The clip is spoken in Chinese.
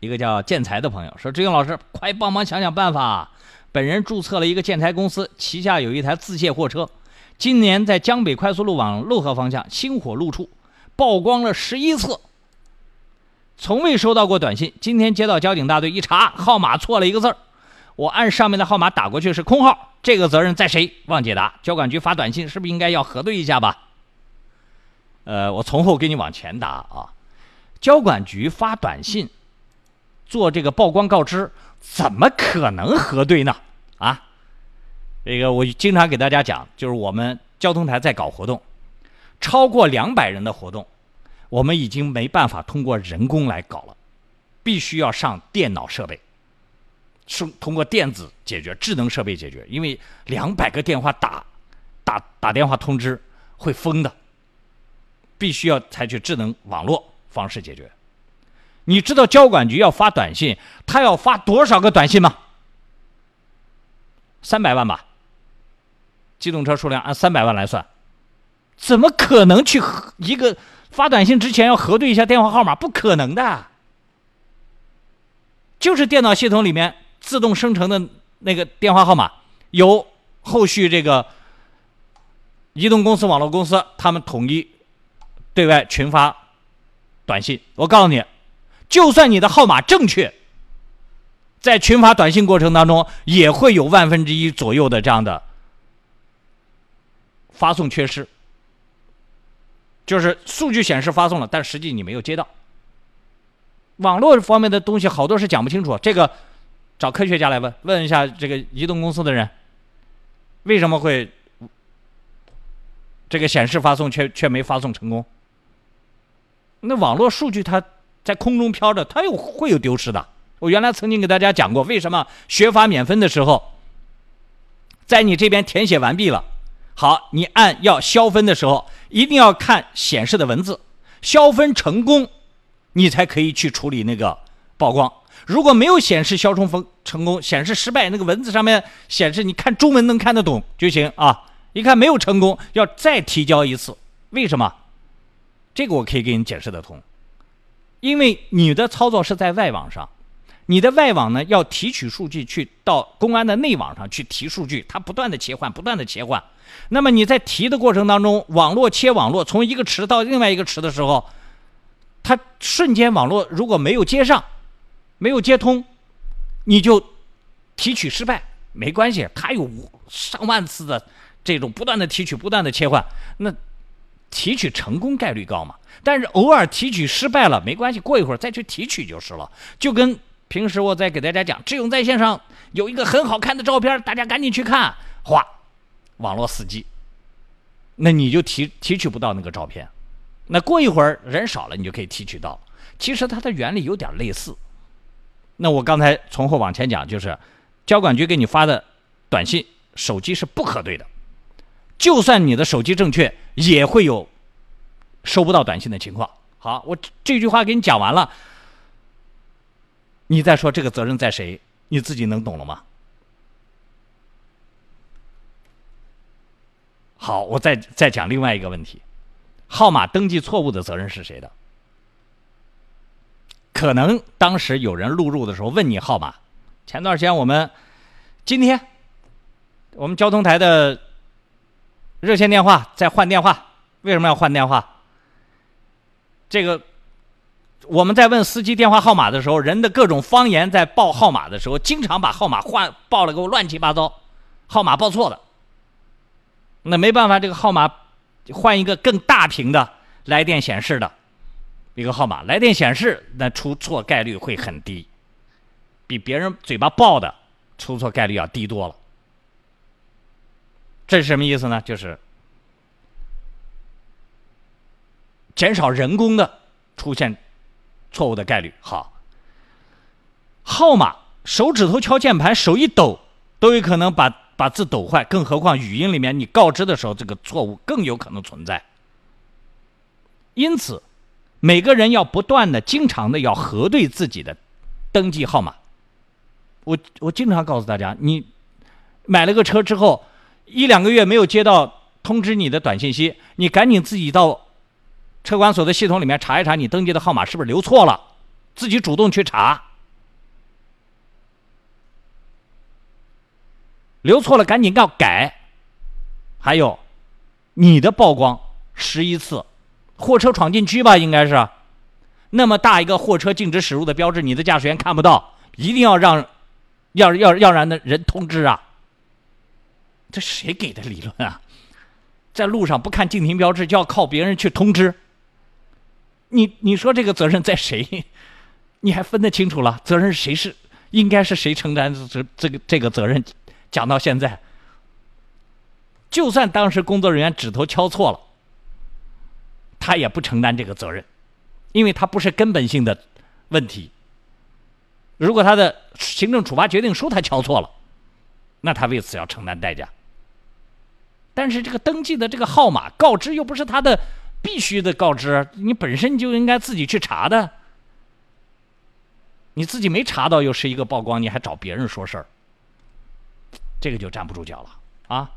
一个叫建材的朋友说：“志勇老师，快帮忙想想办法！本人注册了一个建材公司，旗下有一台自卸货车，今年在江北快速路往漯河方向星火路处曝光了十一次，从未收到过短信。今天接到交警大队一查，号码错了一个字儿，我按上面的号码打过去是空号，这个责任在谁？望解答。交管局发短信是不是应该要核对一下吧？呃，我从后给你往前答啊，交管局发短信。”做这个曝光告知，怎么可能核对呢？啊，这个我经常给大家讲，就是我们交通台在搞活动，超过两百人的活动，我们已经没办法通过人工来搞了，必须要上电脑设备，是通过电子解决，智能设备解决，因为两百个电话打打打电话通知会疯的，必须要采取智能网络方式解决。你知道交管局要发短信，他要发多少个短信吗？三百万吧。机动车数量按三百万来算，怎么可能去一个发短信之前要核对一下电话号码？不可能的，就是电脑系统里面自动生成的那个电话号码，由后续这个移动公司、网络公司他们统一对外群发短信。我告诉你。就算你的号码正确，在群发短信过程当中，也会有万分之一左右的这样的发送缺失，就是数据显示发送了，但实际你没有接到。网络方面的东西好多是讲不清楚，这个找科学家来问问一下这个移动公司的人，为什么会这个显示发送却却没发送成功？那网络数据它。在空中飘着，它又会有丢失的。我原来曾经给大家讲过，为什么学法免分的时候，在你这边填写完毕了，好，你按要消分的时候，一定要看显示的文字，消分成功，你才可以去处理那个曝光。如果没有显示消冲分成功，显示失败，那个文字上面显示你看中文能看得懂就行啊。一看没有成功，要再提交一次。为什么？这个我可以给你解释得通。因为你的操作是在外网上，你的外网呢要提取数据去到公安的内网上去提数据，它不断的切换，不断的切换。那么你在提的过程当中，网络切网络，从一个池到另外一个池的时候，它瞬间网络如果没有接上，没有接通，你就提取失败，没关系，它有上万次的这种不断的提取，不断的切换，那。提取成功概率高嘛？但是偶尔提取失败了没关系，过一会儿再去提取就是了。就跟平时我在给大家讲，志勇在线上有一个很好看的照片，大家赶紧去看，哗，网络死机，那你就提提取不到那个照片。那过一会儿人少了，你就可以提取到。其实它的原理有点类似。那我刚才从后往前讲，就是交管局给你发的短信，手机是不核对的。就算你的手机正确，也会有收不到短信的情况。好，我这句话给你讲完了，你再说这个责任在谁？你自己能懂了吗？好，我再再讲另外一个问题：号码登记错误的责任是谁的？可能当时有人录入的时候问你号码。前段时间我们今天我们交通台的。热线电话在换电话，为什么要换电话？这个我们在问司机电话号码的时候，人的各种方言在报号码的时候，经常把号码换报了个乱七八糟，号码报错了。那没办法，这个号码换一个更大屏的来电显示的一个号码，来电显示那出错概率会很低，比别人嘴巴报的出错概率要低多了。这是什么意思呢？就是减少人工的出现错误的概率。好，号码手指头敲键盘，手一抖都有可能把把字抖坏，更何况语音里面你告知的时候，这个错误更有可能存在。因此，每个人要不断的、经常的要核对自己的登记号码。我我经常告诉大家，你买了个车之后。一两个月没有接到通知你的短信息你赶紧自己到车管所的系统里面查一查你登记的号码是不是留错了自己主动去查。留错了赶紧要改。还有你的曝光十一次货车闯禁区吧应该是。那么大一个货车禁止驶入的标志你的驾驶员看不到一定要让要要要让那人通知啊。这谁给的理论啊？在路上不看禁停标志，就要靠别人去通知。你你说这个责任在谁？你还分得清楚了？责任谁是？应该是谁承担这这个这个责任？讲到现在，就算当时工作人员指头敲错了，他也不承担这个责任，因为他不是根本性的问题。如果他的行政处罚决定书他敲错了，那他为此要承担代价。但是这个登记的这个号码告知又不是他的必须的告知，你本身就应该自己去查的。你自己没查到，又是一个曝光，你还找别人说事儿，这个就站不住脚了啊！